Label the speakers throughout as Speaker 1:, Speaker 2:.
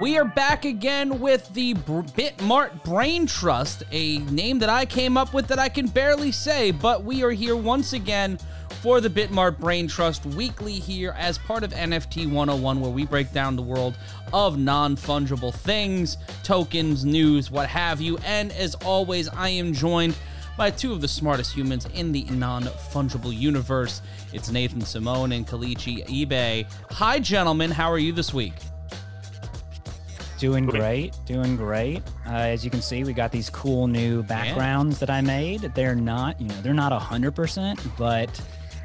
Speaker 1: We are back again with the Bitmart Brain Trust, a name that I came up with that I can barely say, but we are here once again for the Bitmart Brain Trust weekly here as part of NFT 101, where we break down the world of non fungible things, tokens, news, what have you. And as always, I am joined by two of the smartest humans in the non fungible universe. It's Nathan Simone and Kelechi Ibe. Hi, gentlemen. How are you this week?
Speaker 2: Doing great, doing great. Uh, as you can see, we got these cool new backgrounds yeah. that I made. They're not, you know, they're not a hundred percent, but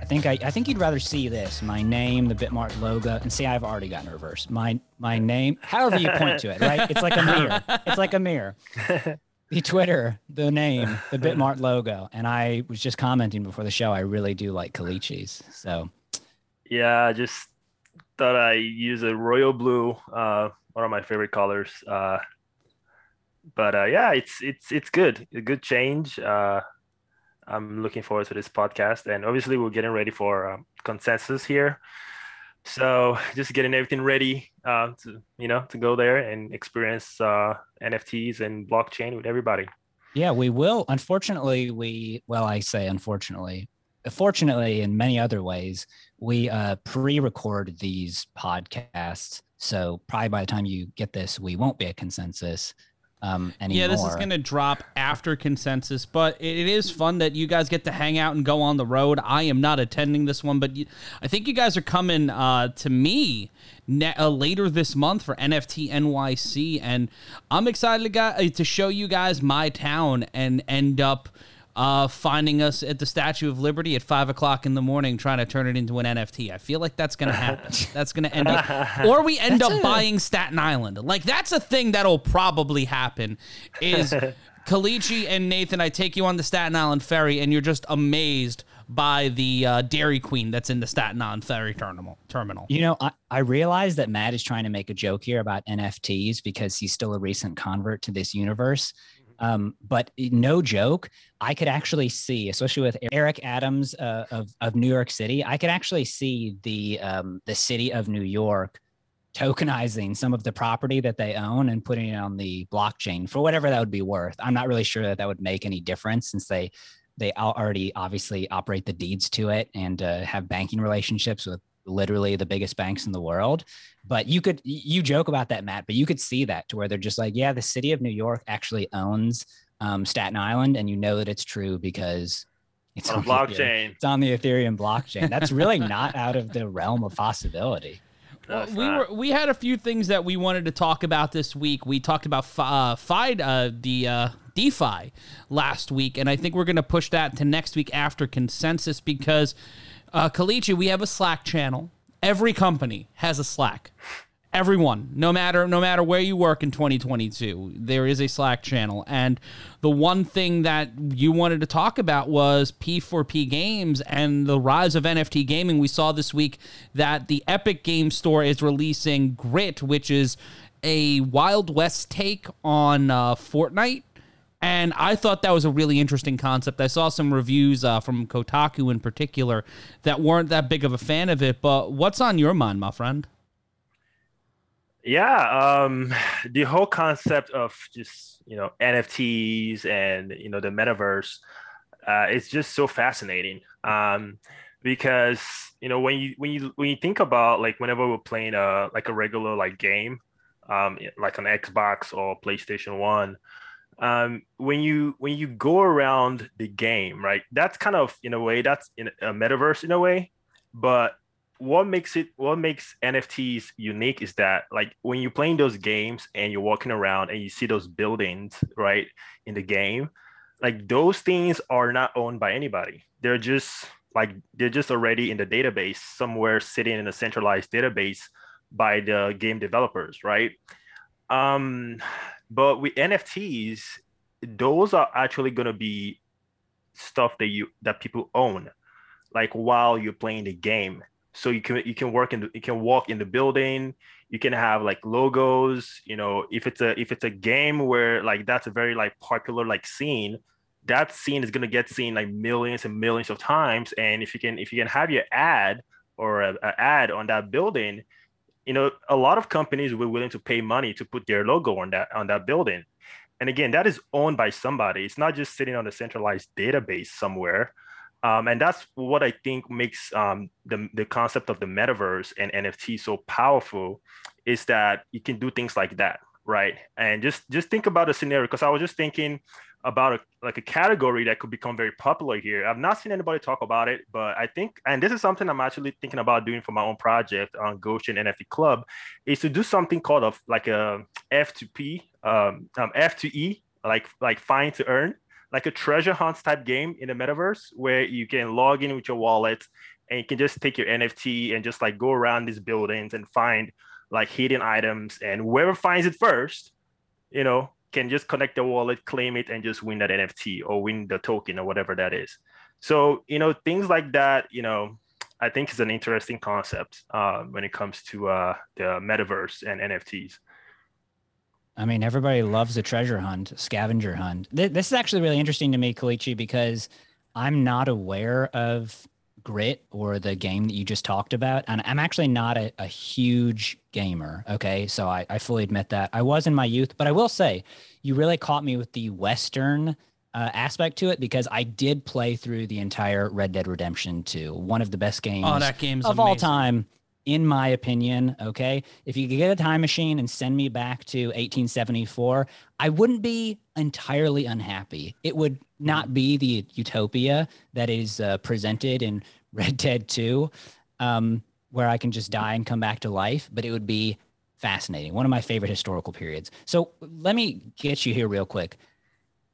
Speaker 2: I think I, I think you'd rather see this. My name, the Bitmart logo, and see I've already gotten reverse. My my name, however you point to it, right? It's like a mirror. It's like a mirror. The Twitter, the name, the Bitmart logo, and I was just commenting before the show. I really do like Kelechi's. So,
Speaker 3: yeah, I just thought I use a royal blue, uh, one of my favorite colors. Uh, but uh, yeah, it's it's it's good. A good change. Uh, I'm looking forward to this podcast, and obviously we're getting ready for um, consensus here. So just getting everything ready uh, to you know to go there and experience uh, NFTs and blockchain with everybody.
Speaker 2: Yeah, we will. Unfortunately, we well, I say unfortunately. Fortunately, in many other ways, we uh, pre-record these podcasts. So probably by the time you get this, we won't be a consensus um, anymore.
Speaker 1: Yeah, this is going to drop after consensus, but it is fun that you guys get to hang out and go on the road. I am not attending this one, but you, I think you guys are coming uh, to me ne- uh, later this month for NFT NYC, and I'm excited to, go- to show you guys my town and end up uh, finding us at the Statue of Liberty at five o'clock in the morning, trying to turn it into an NFT. I feel like that's going to happen. that's going to end up, or we end that's up a... buying Staten Island. Like that's a thing that'll probably happen. Is Kelechi and Nathan? I take you on the Staten Island ferry, and you're just amazed by the uh, Dairy Queen that's in the Staten Island ferry terminal. Terminal.
Speaker 2: You know, I, I realize that Matt is trying to make a joke here about NFTs because he's still a recent convert to this universe. Um, but no joke, I could actually see, especially with Eric Adams uh, of of New York City, I could actually see the um, the city of New York tokenizing some of the property that they own and putting it on the blockchain for whatever that would be worth. I'm not really sure that that would make any difference since they they already obviously operate the deeds to it and uh, have banking relationships with literally the biggest banks in the world. But you could you joke about that, Matt, but you could see that to where they're just like, yeah, the city of New York actually owns um, Staten Island, and you know that it's true because
Speaker 3: it's on, on blockchain.
Speaker 2: It's on the Ethereum blockchain. That's really not out of the realm of possibility.
Speaker 1: Well, we were we had a few things that we wanted to talk about this week. We talked about uh, FIDE, uh, the uh, DeFi last week, and I think we're going to push that to next week after consensus because uh, Kelechi, we have a Slack channel. Every company has a Slack. Everyone, no matter no matter where you work in 2022, there is a Slack channel. And the one thing that you wanted to talk about was P4P games and the rise of NFT gaming. We saw this week that the Epic Game Store is releasing Grit, which is a Wild West take on uh, Fortnite and I thought that was a really interesting concept. I saw some reviews uh, from Kotaku in particular that weren't that big of a fan of it. But what's on your mind, my friend?
Speaker 3: Yeah, um, the whole concept of just you know NFTs and you know the metaverse, uh, it's just so fascinating. Um, because you know when you when you when you think about like whenever we're playing a like a regular like game, um, like on Xbox or PlayStation One, um, when you when you go around the game, right? That's kind of in a way that's in a metaverse in a way, but what makes it what makes NFTs unique is that like when you're playing those games and you're walking around and you see those buildings right in the game, like those things are not owned by anybody. They're just like they're just already in the database somewhere sitting in a centralized database by the game developers, right? Um but with NFTs, those are actually going to be stuff that you that people own, like while you're playing the game. So you can you can work in the, you can walk in the building. You can have like logos. You know, if it's a if it's a game where like that's a very like popular like scene, that scene is gonna get seen like millions and millions of times. And if you can if you can have your ad or a, a ad on that building, you know, a lot of companies were willing to pay money to put their logo on that on that building. And again, that is owned by somebody. It's not just sitting on a centralized database somewhere. Um, and that's what I think makes um, the, the concept of the metaverse and NFT so powerful is that you can do things like that, right? And just just think about a scenario because I was just thinking about a, like a category that could become very popular here. I've not seen anybody talk about it, but I think, and this is something I'm actually thinking about doing for my own project on Goshen NFT Club, is to do something called a like a F2P, um, um, F2E, like like find to earn, like a treasure hunt type game in the metaverse where you can log in with your wallet and you can just take your NFT and just like go around these buildings and find like hidden items, and whoever finds it first, you know, can just connect the wallet, claim it, and just win that NFT or win the token or whatever that is. So, you know, things like that, you know, I think is an interesting concept uh, when it comes to uh, the metaverse and NFTs.
Speaker 2: I mean, everybody loves a treasure hunt, scavenger hunt. This is actually really interesting to me, Kelechi, because I'm not aware of Grit or the game that you just talked about. And I'm actually not a, a huge gamer. Okay. So I, I, fully admit that. I was in my youth, but I will say you really caught me with the Western uh, aspect to it because I did play through the entire Red Dead Redemption 2, one of the best games
Speaker 1: oh, that game's
Speaker 2: of
Speaker 1: amazing.
Speaker 2: all time in my opinion, okay, if you could get a time machine and send me back to 1874, I wouldn't be entirely unhappy. It would not be the utopia that is uh, presented in Red Dead 2, um, where I can just die and come back to life, but it would be fascinating. One of my favorite historical periods. So let me get you here real quick.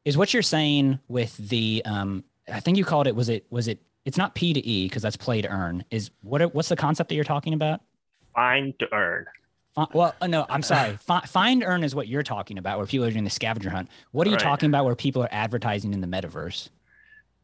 Speaker 2: Is what you're saying with the um, I think you called it was it was it it's not P to E because that's play to earn. Is what what's the concept that you're talking about?
Speaker 3: Find to earn.
Speaker 2: Well, uh, no, I'm sorry. Find earn is what you're talking about, where people are doing the scavenger hunt. What are you right. talking about, where people are advertising in the metaverse?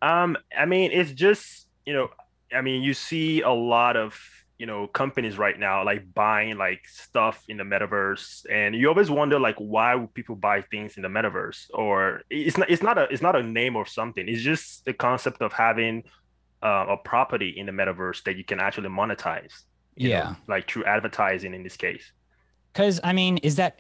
Speaker 3: Um, I mean, it's just you know, I mean, you see a lot of you know companies right now like buying like stuff in the metaverse and you always wonder like why would people buy things in the metaverse or it's not it's not a it's not a name or something it's just the concept of having uh, a property in the metaverse that you can actually monetize.
Speaker 2: yeah,
Speaker 3: know, like through advertising in this case.
Speaker 2: Because I mean, is that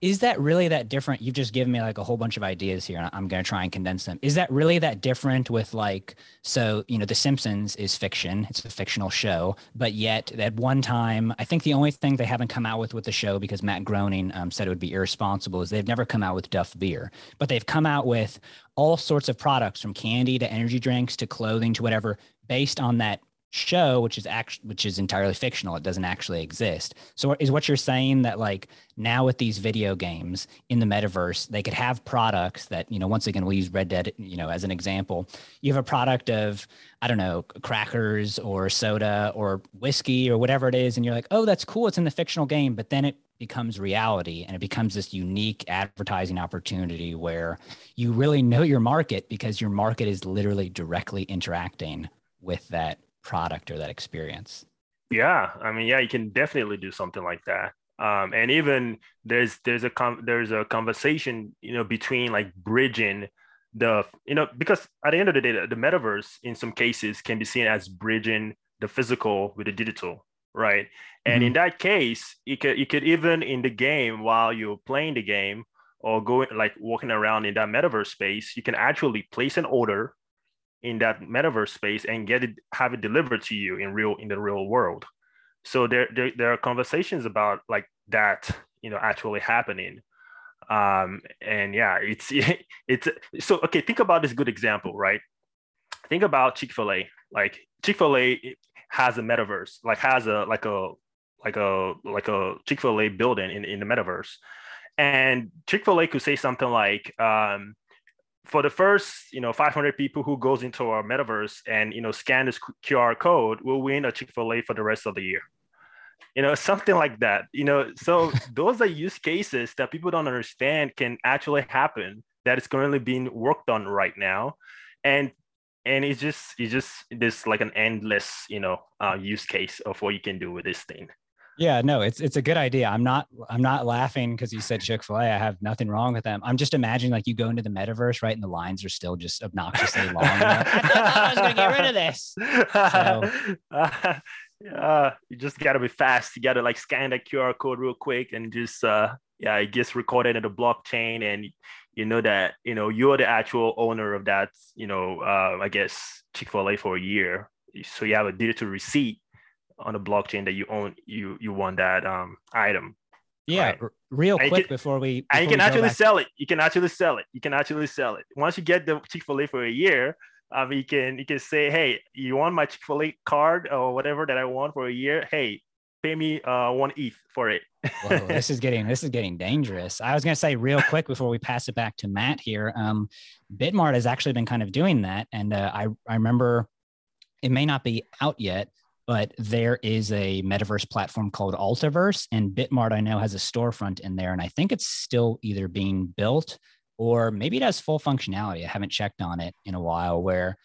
Speaker 2: is that really that different? You've just given me like a whole bunch of ideas here, and I'm going to try and condense them. Is that really that different with like, so, you know, The Simpsons is fiction, it's a fictional show, but yet at one time, I think the only thing they haven't come out with with the show because Matt Groening um, said it would be irresponsible is they've never come out with Duff beer, but they've come out with all sorts of products from candy to energy drinks to clothing to whatever based on that show which is actually which is entirely fictional it doesn't actually exist. So is what you're saying that like now with these video games in the metaverse they could have products that you know once again we'll use red dead you know as an example. You have a product of i don't know crackers or soda or whiskey or whatever it is and you're like oh that's cool it's in the fictional game but then it becomes reality and it becomes this unique advertising opportunity where you really know your market because your market is literally directly interacting with that product or that experience.
Speaker 3: Yeah, I mean, yeah, you can definitely do something like that. Um, and even there's there's a com- there's a conversation you know between like bridging the you know because at the end of the day the, the metaverse in some cases can be seen as bridging the physical with the digital right and mm-hmm. in that case you could you could even in the game while you're playing the game or going like walking around in that metaverse space you can actually place an order in that metaverse space and get it have it delivered to you in real in the real world. So there there, there are conversations about like that you know actually happening. Um and yeah it's it's so okay think about this good example right? Think about chick-fil-a. Like chick-fil-a has a metaverse like has a like a like a like a chick-fil-a building in, in the metaverse. And chick-fil-a could say something like um for the first you know 500 people who goes into our metaverse and you know scan this qr code will win a chick-fil-a for the rest of the year. You know something like that you know so those are use cases that people don't understand can actually happen that is currently being worked on right now. And and it's just it's just this like an endless you know uh, use case of what you can do with this thing
Speaker 2: Yeah, no, it's it's a good idea. I'm not I'm not laughing because you said Chick Fil A. I have nothing wrong with them. I'm just imagining like you go into the metaverse, right, and the lines are still just obnoxiously long. I thought I was going to get rid of this.
Speaker 3: So. Uh, yeah, you just gotta be fast. You gotta like scan that QR code real quick and just uh, yeah, it gets recorded in the blockchain, and you know that you know you're the actual owner of that. You know, uh, I guess Chick Fil A for a year, so you have a digital receipt on the blockchain that you own you you want that um item.
Speaker 2: Yeah, right? real and quick can, before we before
Speaker 3: and you can actually sell it. You can actually sell it. You can actually sell it once you get the Chick Fil A for a year. Um, you can you can say, hey, you want my Chick Fil A card or whatever that I want for a year? Hey, pay me uh one ETH for it.
Speaker 2: Whoa, this is getting this is getting dangerous. I was gonna say real quick before we pass it back to Matt here. Um, Bitmart has actually been kind of doing that, and uh, I I remember it may not be out yet, but there is a metaverse platform called Altiverse, and Bitmart I know has a storefront in there, and I think it's still either being built or maybe it has full functionality. I haven't checked on it in a while. Where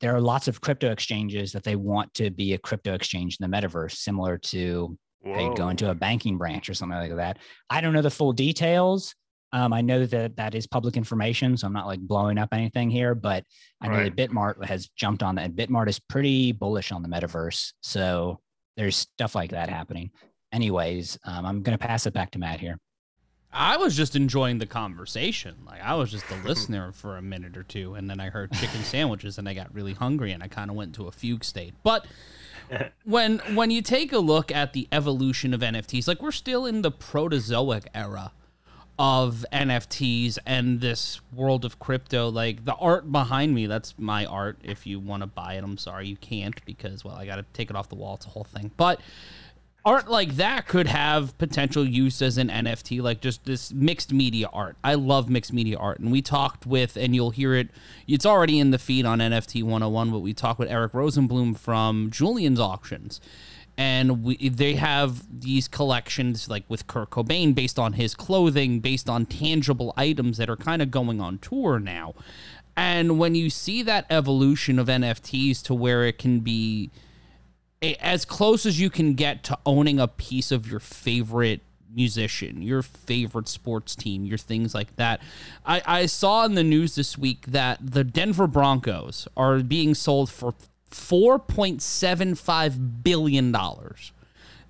Speaker 2: there are lots of crypto exchanges that they want to be a crypto exchange in the metaverse, similar to hey, going to a banking branch or something like that. I don't know the full details. Um, I know that that is public information, so I'm not like blowing up anything here, but I know that Bitmart has jumped on that. And Bitmart is pretty bullish on the metaverse, so there's stuff like that happening. Anyways, um, I'm going to pass it back to Matt here.
Speaker 1: I was just enjoying the conversation. Like I was just a listener for a minute or two, and then I heard chicken sandwiches, and I got really hungry, and I kind of went into a fugue state. But when when you take a look at the evolution of NFTs, like we're still in the protozoic era of NFTs and this world of crypto. Like the art behind me, that's my art. If you want to buy it, I'm sorry you can't because well, I got to take it off the wall. It's a whole thing. But art like that could have potential use as an NFT, like just this mixed media art. I love mixed media art, and we talked with, and you'll hear it. It's already in the feed on NFT 101, but we talked with Eric Rosenblum from Julien's Auctions and we, they have these collections like with Kurt Cobain based on his clothing, based on tangible items that are kind of going on tour now. And when you see that evolution of NFTs to where it can be as close as you can get to owning a piece of your favorite musician, your favorite sports team, your things like that. I, I saw in the news this week that the Denver Broncos are being sold for $4.75 billion.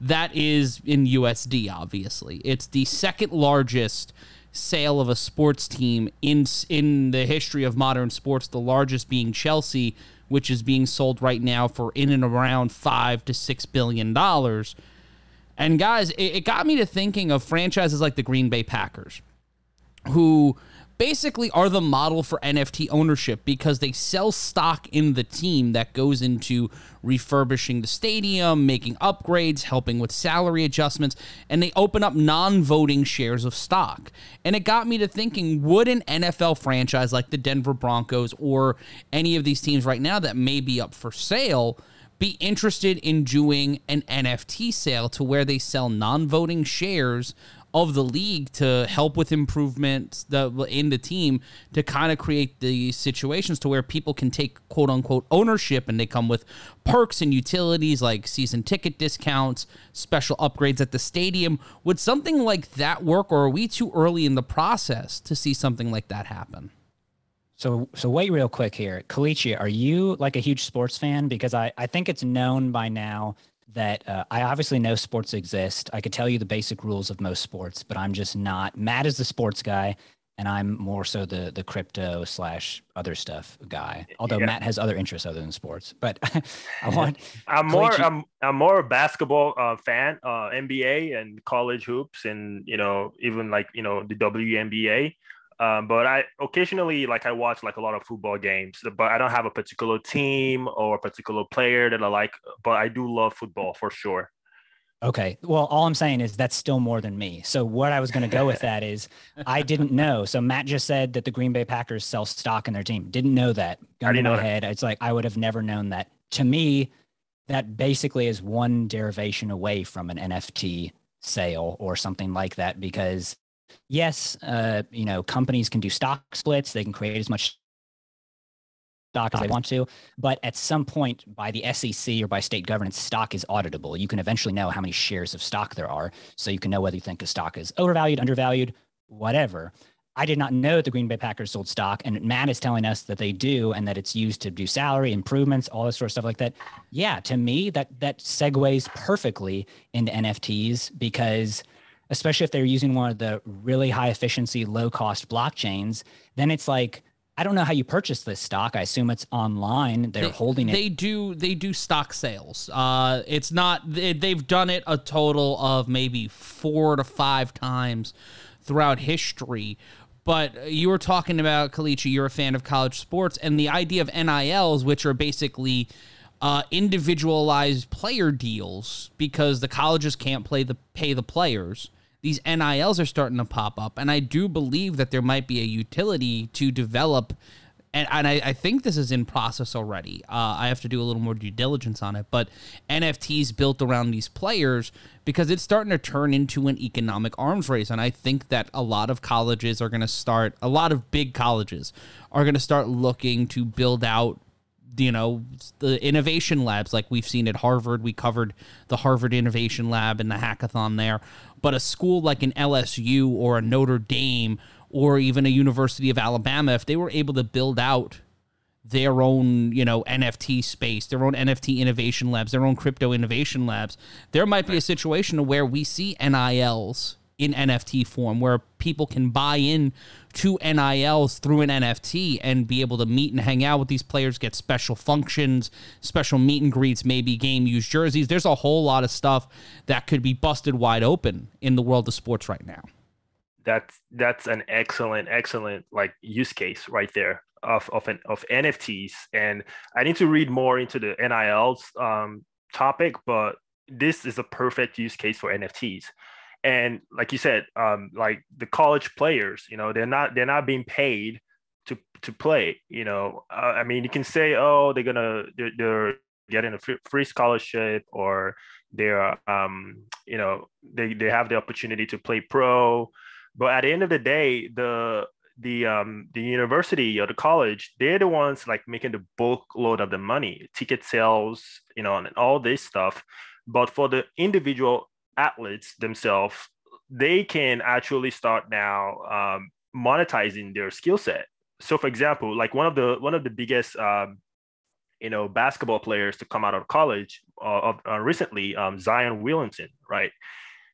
Speaker 1: That is in USD, obviously. It's the second largest sale of a sports team in in the history of modern sports, the largest being Chelsea, which is being sold right now for in and around five to six billion dollars. And guys, it, it got me to thinking of franchises like the Green Bay Packers, who basically are the model for NFT ownership because they sell stock in the team that goes into refurbishing the stadium, making upgrades, helping with salary adjustments, and they open up non voting shares of stock. And it got me to thinking would an NFL franchise like the Denver Broncos or any of these teams right now that may be up for sale? Be interested in doing an NFT sale to where they sell non voting shares of the league to help with improvements in the team to kind of create the situations to where people can take quote unquote ownership and they come with perks and utilities like season ticket discounts, special upgrades at the stadium. Would something like that work, or are we too early in the process to see something like that happen?
Speaker 2: So, so wait real quick here. Kelechi, are you like a huge sports fan? Because I, I think it's known by now that uh, I obviously know sports exist. I could tell you the basic rules of most sports, but I'm just not. Matt is the sports guy, and I'm more so the the crypto slash other stuff guy. Although yeah. Matt has other interests other than sports, but I want.
Speaker 3: I'm more I'm I'm more a basketball uh, fan, uh, NBA and college hoops, and you know even like you know the WNBA. Um, but I occasionally like I watch like a lot of football games, but I don't have a particular team or a particular player that I like. But I do love football for sure.
Speaker 2: Okay. Well, all I'm saying is that's still more than me. So what I was going to go with that is I didn't know. So Matt just said that the Green Bay Packers sell stock in their team. Didn't know that. Gun in my that. head. It's like I would have never known that. To me, that basically is one derivation away from an NFT sale or something like that because yes, uh, you know, companies can do stock splits. They can create as much stock as they want to. But at some point, by the SEC or by state governance, stock is auditable. You can eventually know how many shares of stock there are. So you can know whether you think a stock is overvalued, undervalued, whatever. I did not know that the Green Bay Packers sold stock, and Matt is telling us that they do, and that it's used to do salary improvements, all this sort of stuff like that. Yeah, to me, that that segues perfectly into NFTs because, especially if they're using one of the really high efficiency, low cost blockchains, then it's like I don't know how you purchase this stock. I assume it's online. They're
Speaker 1: they,
Speaker 2: holding it.
Speaker 1: They do. They do stock sales. Uh, it's not. They, they've done it a total of maybe four to five times throughout history. But you were talking about Kelechi. You're a fan of college sports, and the idea of NILs, which are basically uh, individualized player deals, because the colleges can't play the pay the players these NILs are starting to pop up. And I do believe that there might be a utility to develop. And, and I, I think this is in process already. Uh, I have to do a little more due diligence on it. But NFTs built around these players because it's starting to turn into an economic arms race. And I think that a lot of colleges are going to start, a lot of big colleges are going to start looking to build out you know the innovation labs like we've seen at Harvard. We covered the Harvard Innovation Lab and the hackathon there. But a school like an LSU or a Notre Dame or even a University of Alabama, if they were able to build out their own, you know, NFT space, their own NFT innovation labs, their own crypto innovation labs, there might be a situation where we see NILs in NFT form where people can buy in to NILs through an NFT and be able to meet and hang out with these players, get special functions, special meet and greets, maybe game used jerseys. There's a whole lot of stuff that could be busted wide open in the world of sports right now.
Speaker 3: That's that's an excellent, excellent like use case right there of of an, of NFTs. And I need to read more into the NILs um, topic, but this is a perfect use case for NFTs and like you said um, like the college players you know they're not they're not being paid to to play you know. Uh, i mean you can say oh they're gonna they're, they're getting a free scholarship or they're um you know they, they have the opportunity to play pro. But at the end of the day the the um the university or the college they're the ones like making the bulk load of the money ticket sales you know and all this stuff. But for the individual athletes themselves, they can actually start now um, monetizing their skill set. So, for example, like one of the one of the biggest um, you know basketball players to come out of college uh, uh, recently, um, Zion Williamson, right?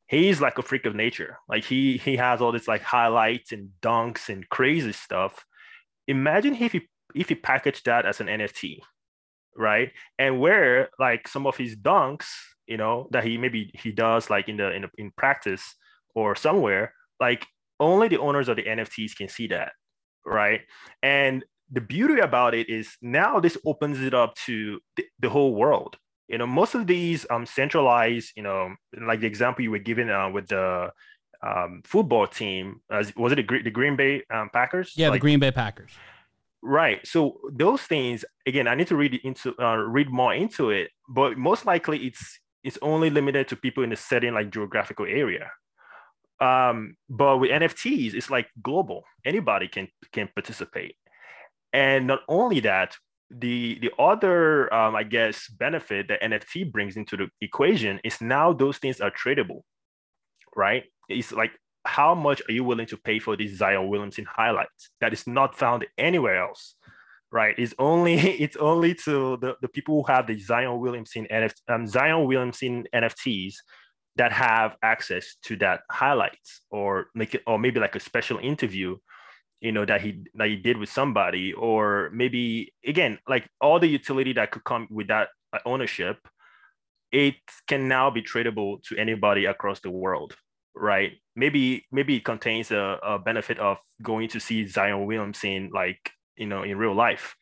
Speaker 3: He's like a freak of nature. Like he he has all this like highlights and dunks and crazy stuff. Imagine if he if he packaged that as an NFT, right? And where like some of his dunks you know that he maybe he does like in the in, in practice or somewhere like only the owners of the nfts can see that right? And the beauty about it is now this opens it up to the, the whole world. You know most of these um centralized you know like the example you were given uh, with the um, football team uh, was it the, the green bay um, packers?
Speaker 1: Yeah
Speaker 3: like,
Speaker 1: the green bay packers.
Speaker 3: Right. So those things again i need to read into uh, read more into it but most likely it's it's only limited to people in a certain like geographical area. Um, but with NFTs, it's like global. Anybody can can participate. And not only that, the the other um, I guess benefit that NFT brings into the equation is now those things are tradable, right? It's like how much are you willing to pay for these Zion Williamson highlights that is not found anywhere else? Right? It's only it's only to the, the people who have the Zion Williamson NFT, um, Zion Williamson NFTs that have access to that highlights or make it or maybe like a special interview you know that he that he did with somebody or maybe again like all the utility that could come with that uh, ownership it can now be tradable to anybody across the world right maybe maybe it contains a, a benefit of going to see zion williamson like you know in real life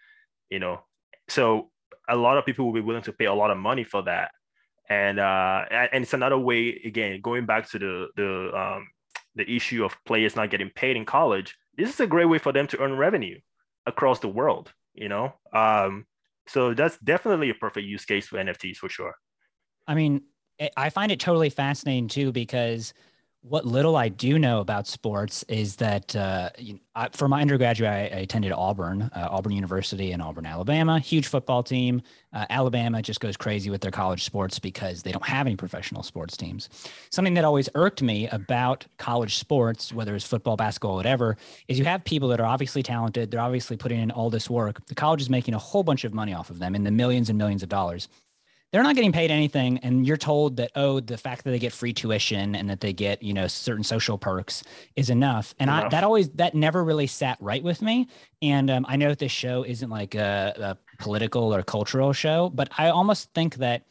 Speaker 3: you know? So a lot of people will be willing to pay a lot of money for that. And uh and it's another way again going back to the the um the issue of players not getting paid in college this is a great way for them to earn revenue across the world you know? Um so that's definitely a perfect use case for nfts for sure.
Speaker 2: I mean i find it totally fascinating too because What little I do know about sports is that uh, you know, I, for my undergraduate, I, I attended Auburn, uh, Auburn University in Auburn, Alabama. Huge football team. Uh, Alabama just goes crazy with their college sports because they don't have any professional sports teams. Something that always irked me about college sports, whether it's football, basketball, whatever, is you have people that are obviously talented. They're obviously putting in all this work. The college is making a whole bunch of money off of them in the millions and millions of dollars they're not getting paid anything and you're told that oh the fact that they get free tuition and that they get you know certain social perks is enough and enough. i that always that never really sat right with me and um, i know that this show isn't like a, a political or cultural show but i almost think that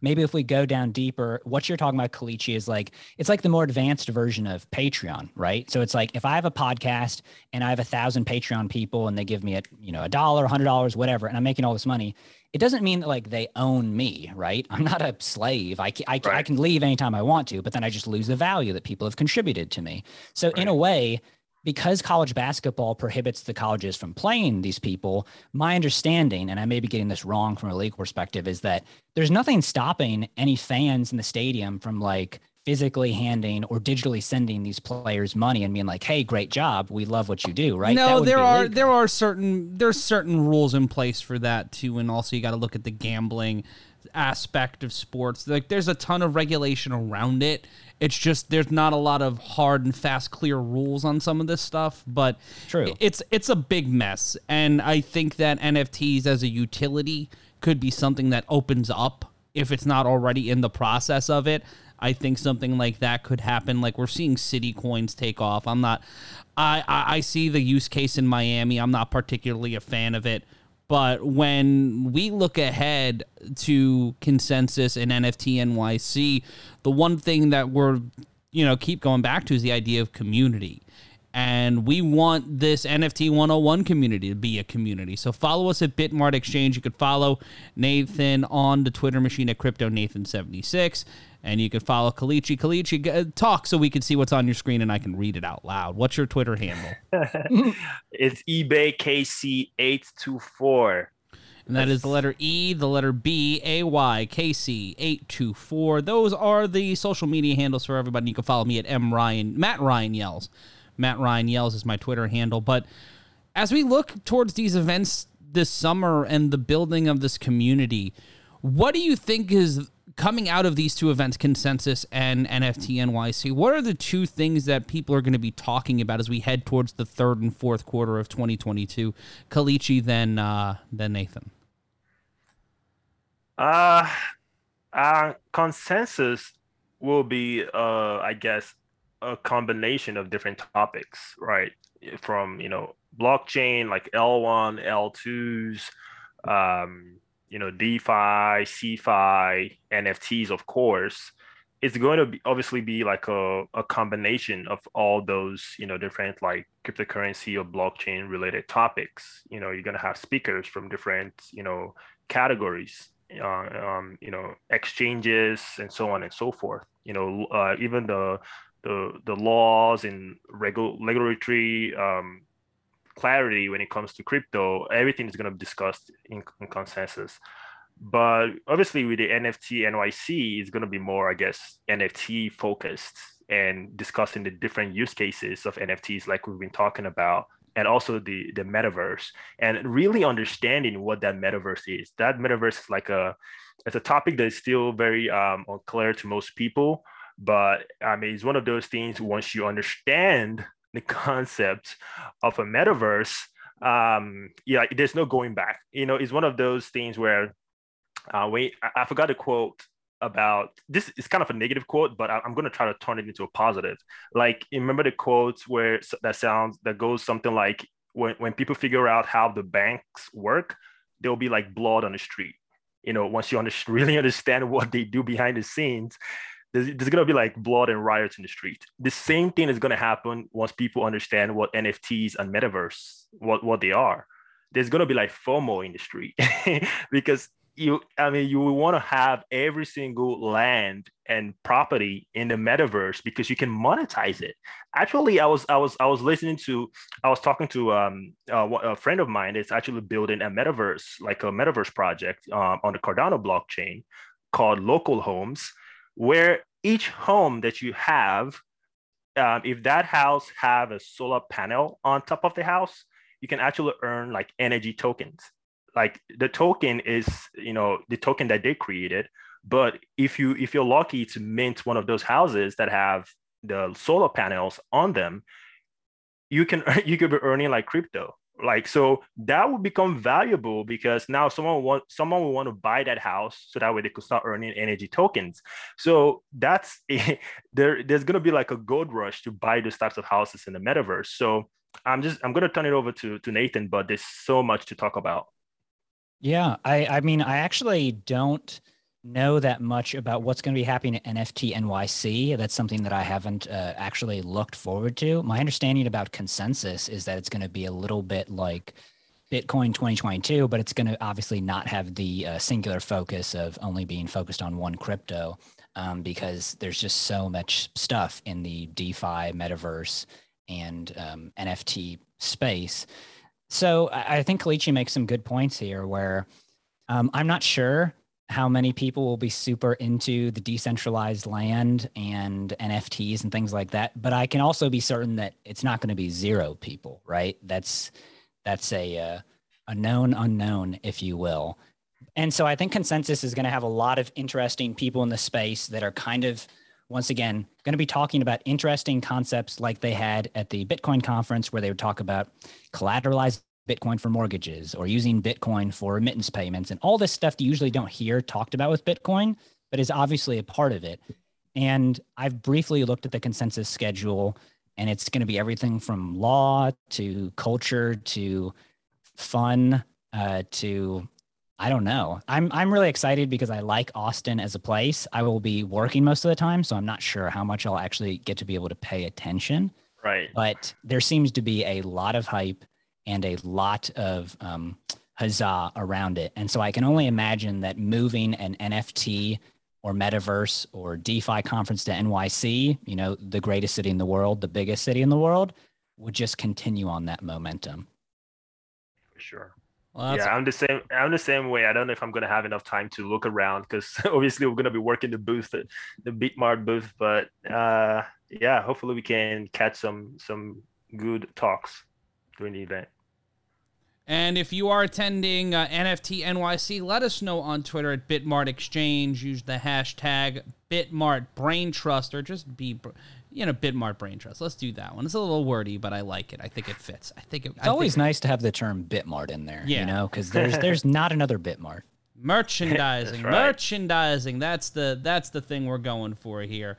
Speaker 2: maybe if we go down deeper, what you're talking about, Kelechi, is like it's like the more advanced version of Patreon, right? So it's like if I have a podcast and I have a thousand Patreon people and they give me a you know a dollar, a hundred dollars, whatever, and I'm making all this money, it doesn't mean that like they own me, right? I'm not a slave. I, I, right. I can leave anytime I want to, but then I just lose the value that people have contributed to me. So right. in a way, because college basketball prohibits the colleges from playing these people, my understanding, and I may be getting this wrong from a legal perspective, is that there's nothing stopping any fans in the stadium from like physically handing or digitally sending these players money and being like, "Hey, great job. We love what you do." Right?
Speaker 1: No, there are legal. there are certain there's certain rules in place for that too, and also you got to look at the gambling aspect of sports. Like, there's a ton of regulation around it. It's just there's not a lot of hard and fast, clear rules on some of this stuff. But
Speaker 2: true,
Speaker 1: it's it's a big mess, and I think that NFTs as a utility could be something that opens up if it's not already in the process of it I think something like that could happen. Like we're seeing city coins take off. I'm not. I, I, I see the use case in Miami. I'm not particularly a fan of it. But when we look ahead to consensus and NFT NYC, the one thing that we're you know keep going back to is the idea of community and we want this NFT 101 community to be a community. So follow us at Bitmart Exchange. You could follow Nathan on the Twitter machine at Crypto Nathan 76 and you can follow Kelechi. Kelechi, uh, talk so we can see what's on your screen and I can read it out loud. What's your Twitter handle?
Speaker 3: it's eBay KC824.
Speaker 1: And that is the letter E, the letter B, A Y, K C, 824. Those are the social media handles for everybody. You can follow me at M Ryan, Matt Ryan Yells. Matt Ryan Yells is my Twitter handle. But as we look towards these events this summer and the building of this community, what do you think is coming out of these two events, Consensus and NFT NYC, what are the two things that people are going to be talking about as we head towards the third and fourth quarter of 2022? Kelechi, then uh, then Nathan.
Speaker 3: Uh, uh, consensus will be, uh, I guess, a combination of different topics, right? From you know blockchain like L1, L2s, um, you know, DeFi, CFI, NFTs, of course, it's going to be obviously be like a, a combination of all those, you know, different like cryptocurrency or blockchain related topics. You know, you're going to have speakers from different, you know, categories, uh, um, you know, exchanges and so on and so forth. You know, uh, even the the the laws and regu- regulatory um, clarity when it comes to crypto, everything is going to be discussed in, in consensus. But obviously, with the NFT NYC, it's going to be more, I guess, NFT focused and discussing the different use cases of NFTs, like we've been talking about, and also the the metaverse, and really understanding what that metaverse is. That metaverse is like a it's a topic that is still very um, unclear to most people, but I mean, it's one of those things. Once you understand the concept of a metaverse, um, yeah, there's no going back. You know, it's one of those things where uh, wait, I, I forgot the quote about this is kind of a negative quote, but I, am going to try to turn it into a positive. Like, remember the quotes where that sounds that goes something like when, when people figure out how the banks work, there'll be like blood on the street. You know, once you under, really understand what they do behind the scenes, there's, there's going to be like blood and riots in the street. The same thing is going to happen once people understand what NFTs and metaverse, what, what they are. There's going to be like FOMO in the street because you, I mean, you want to have every single land and property in the metaverse because you can monetize it. Actually, I was, I was, I was listening to, I was talking to um, uh, a friend of mine that's actually building a metaverse, like a metaverse project um, on the Cardano blockchain called Local Homes where each home that you have, um, if that house have a solar panel on top of the house, you can actually earn like energy tokens. Like the token is, you know, the token that they created. But if you if you're lucky to mint one of those houses that have the solar panels on them, you can you could be earning like crypto like so that would become valuable because now someone want someone will want to buy that house so that way they could start earning energy tokens. So that's a, eh, there there's going to be like a gold rush to buy those types of houses in the metaverse. So i'm just i'm going to turn it over to to nathan but there's so much to talk about.
Speaker 2: Yeah i i mean i actually don't know that much about what's going to be happening at NFT NYC. That's something that I haven't uh, actually looked forward to. My understanding about consensus is that it's going to be a little bit like Bitcoin 2022, but it's going to obviously not have the uh, singular focus of only being focused on one crypto um, because there's just so much stuff in the DeFi, metaverse, and um, NFT space. So I, think Kelechi makes some good points here where um, I'm not sure how many people will be super into the decentralized land and NFTs and things like that. But I can also be certain that it's not going to be zero people, right? That's that's a uh, a known unknown, if you will. And so I think consensus is going to have a lot of interesting people in the space that are kind of once again going to be talking about interesting concepts like they had at the Bitcoin conference where they would talk about collateralized Bitcoin for mortgages or using Bitcoin for remittance payments and all this stuff you usually don't hear talked about with Bitcoin, but is obviously a part of it. And I've briefly looked at the consensus schedule, and it's going to be everything from law to culture to fun uh, to I don't know. I'm I'm really excited because I like Austin as a place. I will be working most of the time, so I'm not sure how much I'll actually get to be able to pay attention.
Speaker 3: Right.
Speaker 2: But there seems to be a lot of hype and a lot of um, huzzah around it. And so I can only imagine that moving an NFT or metaverse or DeFi conference to NYC, you know, the greatest city in the world, the biggest city in the world, would just continue on that momentum.
Speaker 3: For sure. Well, yeah, I'm the same. I'm the same way. I don't know if I'm gonna have enough time to look around because obviously we're gonna be working the booth, the Bitmart booth. But uh, yeah, hopefully we can catch some some good talks during the event.
Speaker 1: And if you are attending uh, NFT NYC, let us know on Twitter at Bitmart Exchange. Use the hashtag Bitmart Brain Trust or just be, you know, Bitmart Brain Trust. Let's do that one. It's a little wordy, but I like it. I think it fits. I think it,
Speaker 2: it's I always
Speaker 1: think,
Speaker 2: nice to have the term Bitmart in there. Yeah. you know, because there's there's not another Bitmart.
Speaker 1: Merchandising, right. merchandising. That's the that's the thing we're going for here.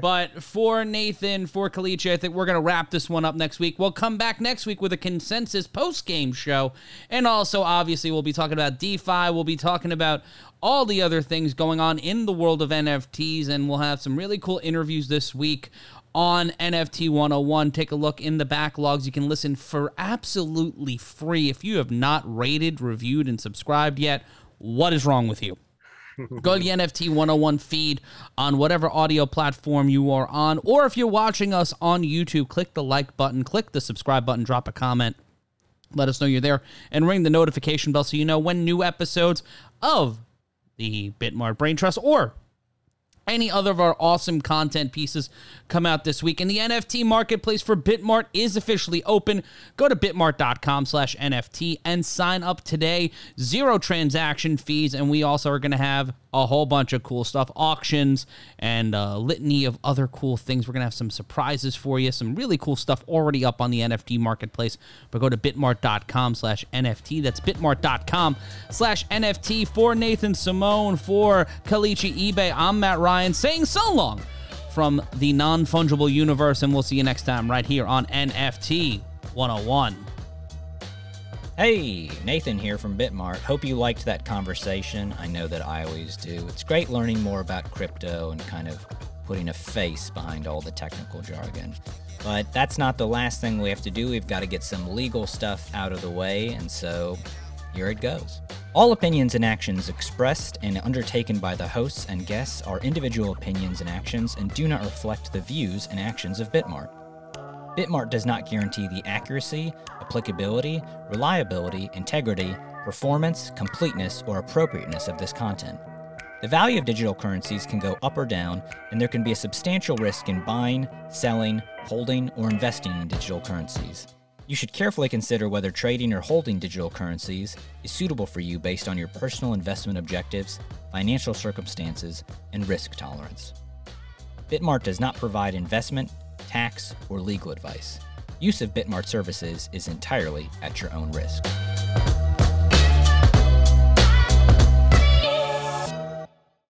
Speaker 1: but for Nathan, for Kelechi, I think we're gonna wrap this one up next week. We'll come back next week with a consensus post game show, and also obviously we'll be talking about DeFi. We'll be talking about all the other things going on in the world of NFTs, and we'll have some really cool interviews this week on NFT 101. Take a look in the backlogs. You can listen for absolutely free if you have not rated, reviewed, and subscribed yet what is wrong with you? Go to the NFT 101 feed on whatever audio platform you are on, or if you're watching us on YouTube, click the like button, click the subscribe button, drop a comment. Let us know you're there and ring the notification bell so you know when new episodes of the Bitmart Brain Trust or any other of our awesome content pieces come out this week. And the nft marketplace for bitmart is officially open. Go to bitmart.com slash nft and sign up today. Zero transaction fees and we also are going to have a whole bunch of cool stuff auctions and a litany of other cool things. We're going to have some surprises for you some really cool stuff already up on the nft marketplace. But go to bitmart.com slash nft that's bitmart.com slash nft for nathan simone for kelechi Ibe. I'm matt ryan saying so long from the non fungible universe, and we'll see you next time right here on NFT 101.
Speaker 2: Hey, Nathan here from Bitmart. Hope you liked that conversation. I know that I always do. It's great learning more about crypto and kind of putting a face behind all the technical jargon. But that's not the last thing we have to do. We've got to get some legal stuff out of the way, and so here it goes. All opinions and actions expressed and undertaken by the hosts and guests are individual opinions and actions and do not reflect the views and actions of Bitmart. Bitmart does not guarantee the accuracy, applicability, reliability, integrity, performance, completeness, or appropriateness of this content.
Speaker 4: The value of digital currencies can go up or down, and there can be a substantial risk in buying, selling, holding, or investing in digital currencies. You should carefully consider whether trading or holding digital currencies is suitable for you based on your personal investment objectives, financial circumstances, and risk tolerance. Bitmart does not provide investment, tax, or legal advice. Use of Bitmart services is entirely at your own risk.